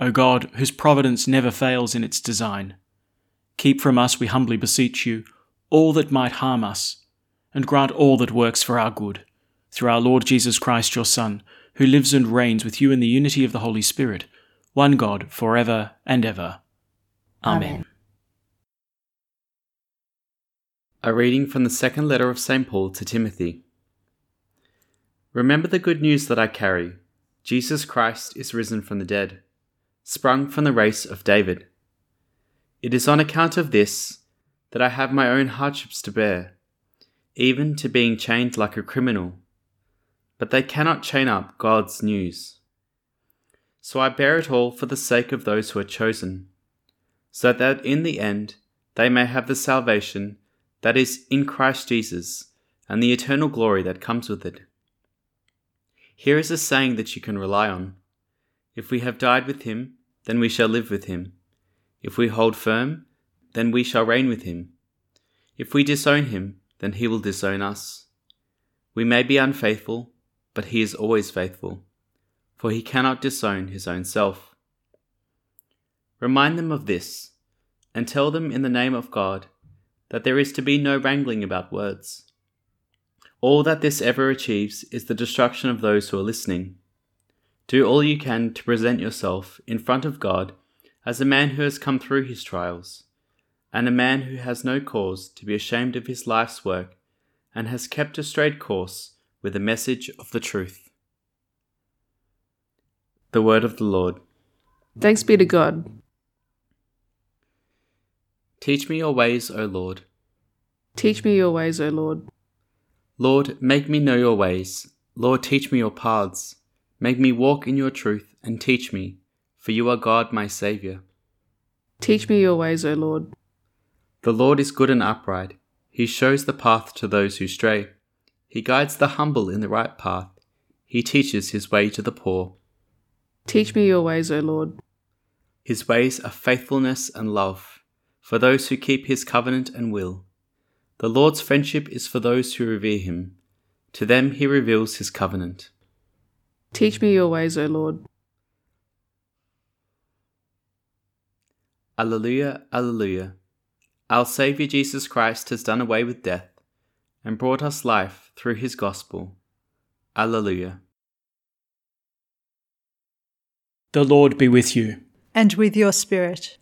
O God, whose providence never fails in its design, keep from us, we humbly beseech you, all that might harm us, and grant all that works for our good, through our Lord Jesus Christ, your Son, who lives and reigns with you in the unity of the Holy Spirit, one God, for ever and ever. Amen. A reading from the second letter of St. Paul to Timothy. Remember the good news that I carry Jesus Christ is risen from the dead, sprung from the race of David. It is on account of this that I have my own hardships to bear, even to being chained like a criminal. But they cannot chain up God's news. So I bear it all for the sake of those who are chosen, so that in the end they may have the salvation that is in Christ Jesus and the eternal glory that comes with it. Here is a saying that you can rely on If we have died with him, then we shall live with him. If we hold firm, then we shall reign with him. If we disown him, then he will disown us. We may be unfaithful, but he is always faithful, for he cannot disown his own self. Remind them of this, and tell them in the name of God that there is to be no wrangling about words. All that this ever achieves is the destruction of those who are listening. Do all you can to present yourself in front of God as a man who has come through his trials, and a man who has no cause to be ashamed of his life's work and has kept a straight course with the message of the truth. The word of the Lord. Thanks be to God. Teach me your ways, O Lord. Teach me your ways, O Lord. Lord, make me know your ways. Lord, teach me your paths. Make me walk in your truth and teach me, for you are God, my Saviour. Teach me your ways, O Lord. The Lord is good and upright. He shows the path to those who stray. He guides the humble in the right path. He teaches his way to the poor. Teach me your ways, O Lord. His ways are faithfulness and love for those who keep his covenant and will. The Lord's friendship is for those who revere him. To them he reveals his covenant. Teach me your ways, O Lord. Alleluia, Alleluia. Our Saviour Jesus Christ has done away with death and brought us life through his gospel. Alleluia. The Lord be with you. And with your spirit.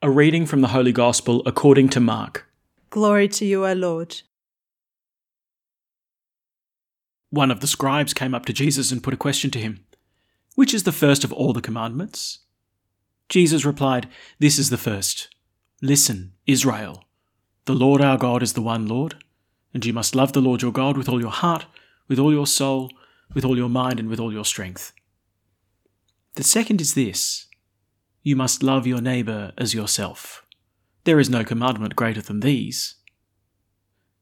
A reading from the Holy Gospel according to Mark. Glory to you, O Lord. One of the scribes came up to Jesus and put a question to him Which is the first of all the commandments? Jesus replied, This is the first. Listen, Israel. The Lord our God is the one Lord, and you must love the Lord your God with all your heart, with all your soul, with all your mind, and with all your strength. The second is this you must love your neighbour as yourself. There is no commandment greater than these.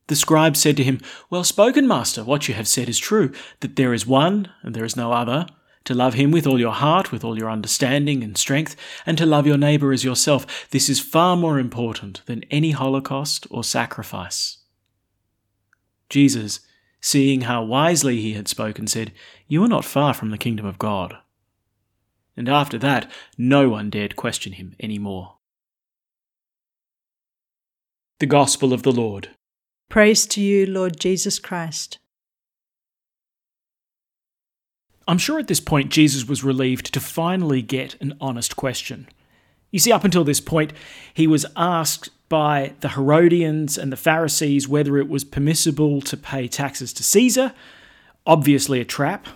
The scribe said to him, Well spoken, Master, what you have said is true, that there is one, and there is no other. to love him with all your heart, with all your understanding and strength, and to love your neighbour as yourself. This is far more important than any holocaust or sacrifice. Jesus, seeing how wisely he had spoken, said, You are not far from the kingdom of God. And after that, no one dared question him any more. The Gospel of the Lord. Praise to you, Lord Jesus Christ. I'm sure at this point Jesus was relieved to finally get an honest question. You see, up until this point, he was asked by the Herodians and the Pharisees whether it was permissible to pay taxes to Caesar, obviously a trap.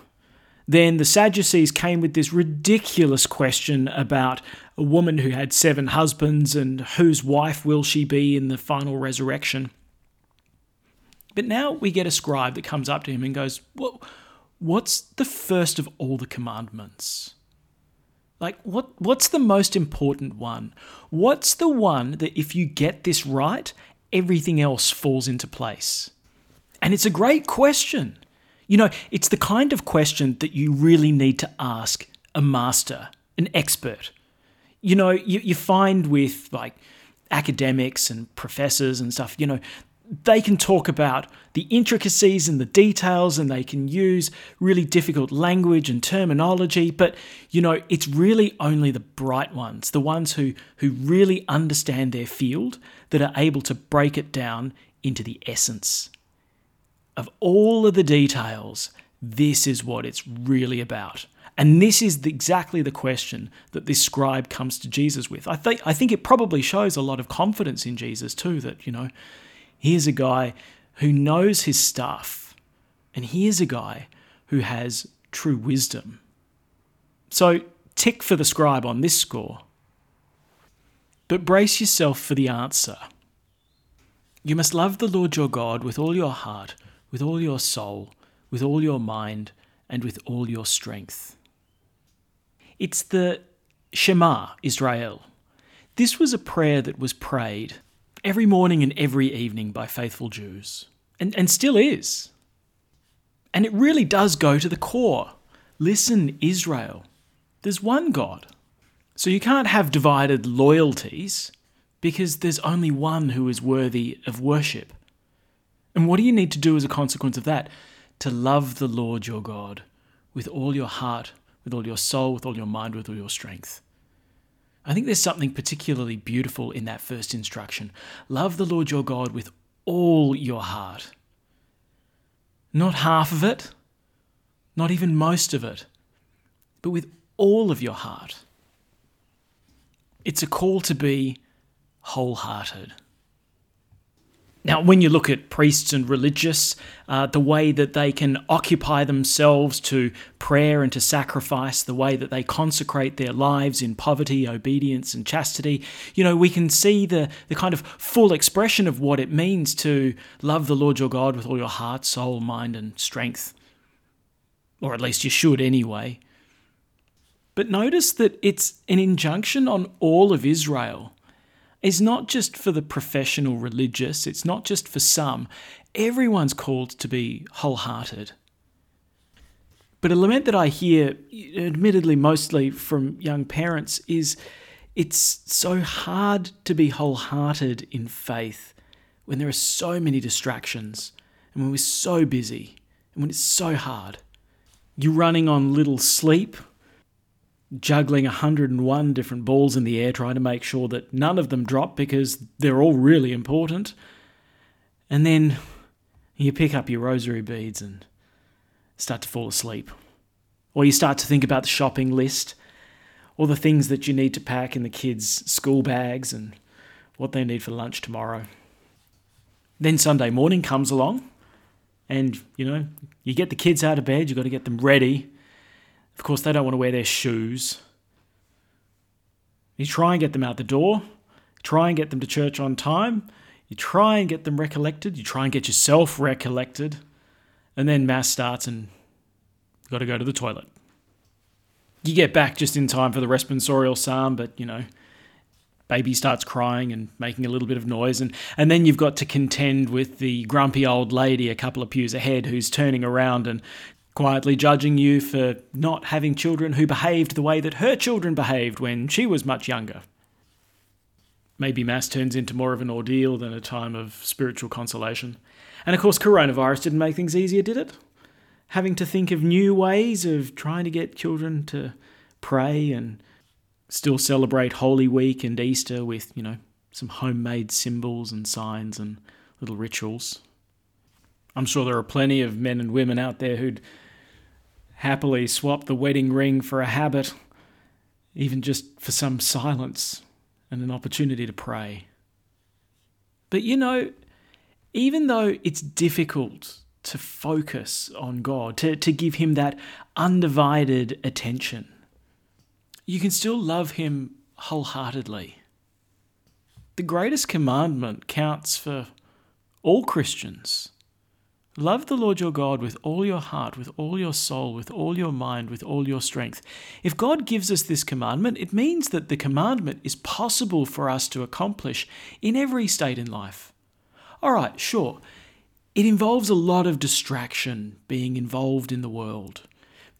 Then the Sadducees came with this ridiculous question about a woman who had seven husbands and whose wife will she be in the final resurrection. But now we get a scribe that comes up to him and goes, Well, what's the first of all the commandments? Like, what, what's the most important one? What's the one that if you get this right, everything else falls into place? And it's a great question. You know, it's the kind of question that you really need to ask a master, an expert. You know, you, you find with like academics and professors and stuff, you know, they can talk about the intricacies and the details and they can use really difficult language and terminology but you know it's really only the bright ones the ones who who really understand their field that are able to break it down into the essence of all of the details this is what it's really about and this is the, exactly the question that this scribe comes to Jesus with. I think I think it probably shows a lot of confidence in Jesus too that, you know, Here's a guy who knows his stuff, and here's a guy who has true wisdom. So, tick for the scribe on this score. But brace yourself for the answer. You must love the Lord your God with all your heart, with all your soul, with all your mind, and with all your strength. It's the Shema Israel. This was a prayer that was prayed every morning and every evening by faithful Jews, and, and still is. And it really does go to the core. Listen, Israel, there's one God. So you can't have divided loyalties because there's only one who is worthy of worship. And what do you need to do as a consequence of that? To love the Lord your God with all your heart, with all your soul, with all your mind, with all your strength. I think there's something particularly beautiful in that first instruction. Love the Lord your God with all your heart. Not half of it, not even most of it, but with all of your heart. It's a call to be wholehearted. Now, when you look at priests and religious, uh, the way that they can occupy themselves to prayer and to sacrifice, the way that they consecrate their lives in poverty, obedience, and chastity, you know, we can see the, the kind of full expression of what it means to love the Lord your God with all your heart, soul, mind, and strength. Or at least you should anyway. But notice that it's an injunction on all of Israel is not just for the professional religious, it's not just for some. Everyone's called to be wholehearted. But a lament that I hear, admittedly mostly from young parents, is it's so hard to be wholehearted in faith when there are so many distractions and when we're so busy and when it's so hard. You're running on little sleep juggling 101 different balls in the air, trying to make sure that none of them drop because they're all really important. And then you pick up your rosary beads and start to fall asleep. Or you start to think about the shopping list, or the things that you need to pack in the kids' school bags and what they need for lunch tomorrow. Then Sunday morning comes along, and you know, you get the kids out of bed, you've got to get them ready of course, they don't want to wear their shoes. You try and get them out the door, try and get them to church on time, you try and get them recollected, you try and get yourself recollected, and then Mass starts and you've got to go to the toilet. You get back just in time for the responsorial psalm, but you know, baby starts crying and making a little bit of noise. And, and then you've got to contend with the grumpy old lady a couple of pews ahead who's turning around and quietly judging you for not having children who behaved the way that her children behaved when she was much younger. Maybe Mass turns into more of an ordeal than a time of spiritual consolation. And of course, coronavirus didn't make things easier, did it? Having to think of new ways of trying to get children to pray and still celebrate Holy Week and Easter with, you know, some homemade symbols and signs and little rituals. I'm sure there are plenty of men and women out there who'd happily swap the wedding ring for a habit, even just for some silence and an opportunity to pray. But you know, even though it's difficult to focus on God, to, to give Him that undivided attention, you can still love Him wholeheartedly. The greatest commandment counts for all Christians. Love the Lord your God with all your heart, with all your soul, with all your mind, with all your strength. If God gives us this commandment, it means that the commandment is possible for us to accomplish in every state in life. All right, sure, it involves a lot of distraction, being involved in the world,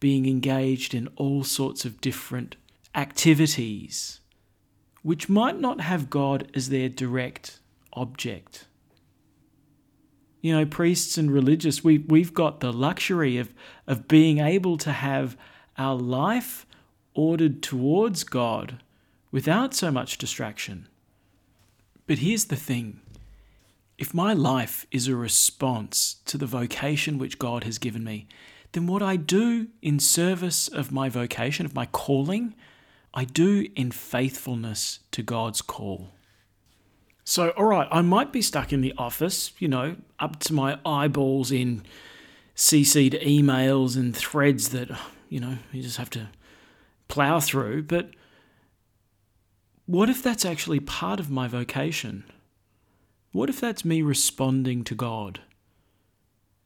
being engaged in all sorts of different activities, which might not have God as their direct object you know, priests and religious, we, we've got the luxury of, of being able to have our life ordered towards God without so much distraction. But here's the thing if my life is a response to the vocation which God has given me, then what I do in service of my vocation, of my calling, I do in faithfulness to God's call. So, all right, I might be stuck in the office, you know, up to my eyeballs in CC'd emails and threads that, you know, you just have to plow through. But what if that's actually part of my vocation? What if that's me responding to God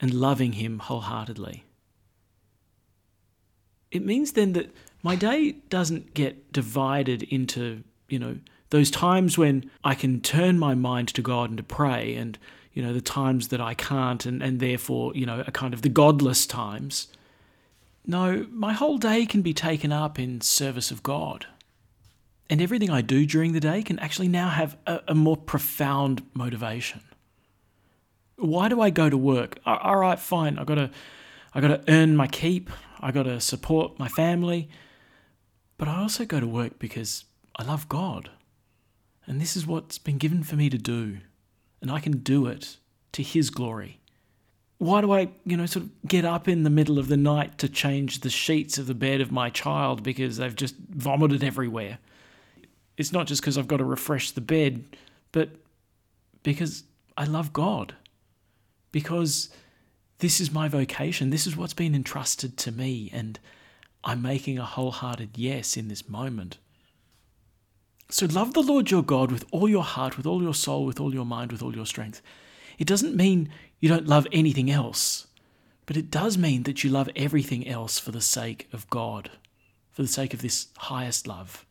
and loving Him wholeheartedly? It means then that my day doesn't get divided into, you know, those times when I can turn my mind to God and to pray, and you know the times that I can't, and and therefore you know are kind of the godless times. No, my whole day can be taken up in service of God. And everything I do during the day can actually now have a, a more profound motivation. Why do I go to work? All right, fine. I got to, I got to earn my keep. I got to support my family. But I also go to work because I love God. And this is what's been given for me to do. And I can do it to His glory. Why do I, you know, sort of get up in the middle of the night to change the sheets of the bed of my child because they've just vomited everywhere? It's not just because I've got to refresh the bed, but because I love God. Because this is my vocation. This is what's been entrusted to me. And I'm making a wholehearted yes in this moment. So love the Lord your God with all your heart, with all your soul, with all your mind, with all your strength. It doesn't mean you don't love anything else, but it does mean that you love everything else for the sake of God, for the sake of this highest love.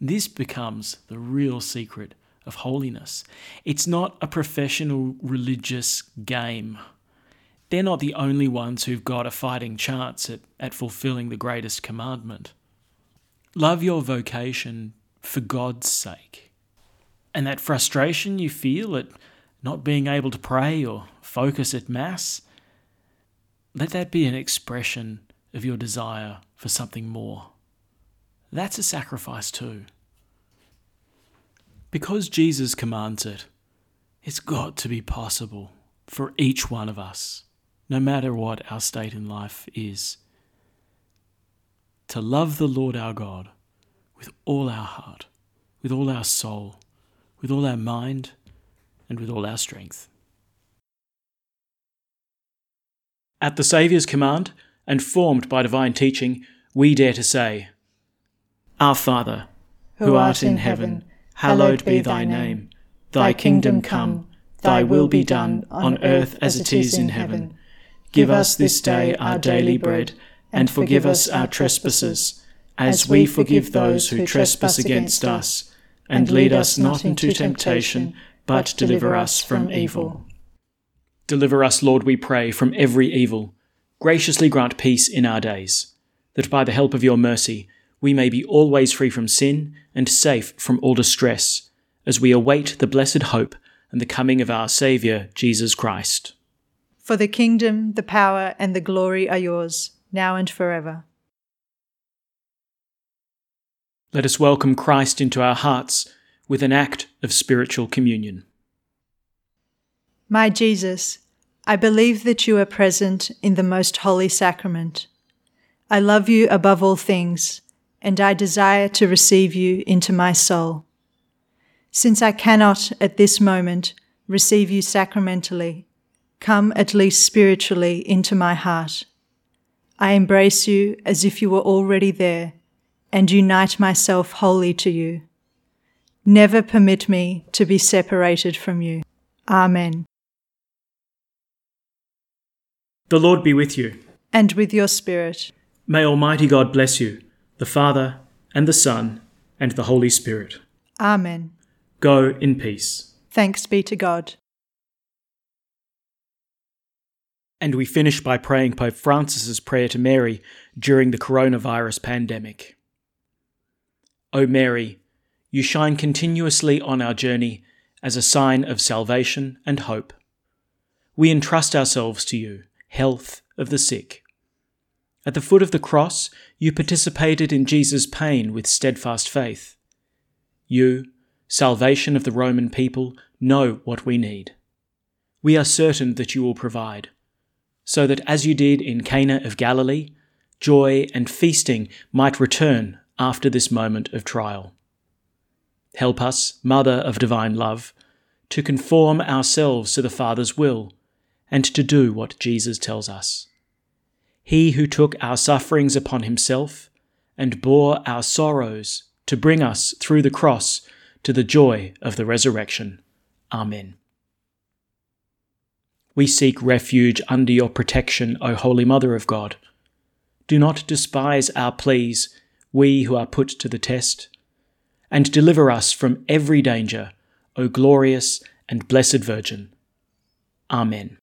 This becomes the real secret of holiness. It's not a professional religious game. They're not the only ones who've got a fighting chance at, at fulfilling the greatest commandment. Love your vocation for God's sake. And that frustration you feel at not being able to pray or focus at Mass, let that be an expression of your desire for something more. That's a sacrifice too. Because Jesus commands it, it's got to be possible for each one of us, no matter what our state in life is, to love the Lord our God with all our heart, with all our soul, with all our mind, and with all our strength. At the Saviour's command, and formed by divine teaching, we dare to say, Our Father, who art in heaven, hallowed be thy name. Thy kingdom come, thy will be done, on earth as it is in heaven. Give us this day our daily bread, and forgive us our trespasses as we forgive those who trespass against us. And lead us not into temptation, but deliver us from evil. Deliver us, Lord, we pray, from every evil. graciously grant peace in our days, that by the help of your mercy we may be always free from sin and safe from all distress, as we await the blessed hope and the coming of our Saviour, Jesus Christ. For the kingdom, the power, and the glory are yours, now and forever. Let us welcome Christ into our hearts with an act of spiritual communion. My Jesus, I believe that you are present in the most holy sacrament. I love you above all things, and I desire to receive you into my soul. Since I cannot at this moment receive you sacramentally, come at least spiritually into my heart. I embrace you as if you were already there and unite myself wholly to you. Never permit me to be separated from you. Amen. The Lord be with you. And with your spirit. May Almighty God bless you, the Father, and the Son, and the Holy Spirit. Amen. Go in peace. Thanks be to God. And we finish by praying Pope Francis's prayer to Mary during the coronavirus pandemic. O Mary, you shine continuously on our journey as a sign of salvation and hope. We entrust ourselves to you health of the sick. At the foot of the cross, you participated in Jesus' pain with steadfast faith. You, salvation of the Roman people, know what we need. We are certain that you will provide, so that as you did in Cana of Galilee, joy and feasting might return after this moment of trial. Help us, Mother of Divine Love, to conform ourselves to the Father's will and to do what Jesus tells us. He who took our sufferings upon himself and bore our sorrows to bring us through the cross to the joy of the resurrection. Amen. We seek refuge under your protection, O Holy Mother of God. Do not despise our pleas, we who are put to the test, and deliver us from every danger, O glorious and blessed Virgin. Amen.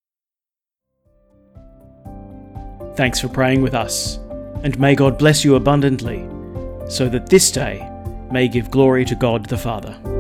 Thanks for praying with us, and may God bless you abundantly, so that this day may give glory to God the Father.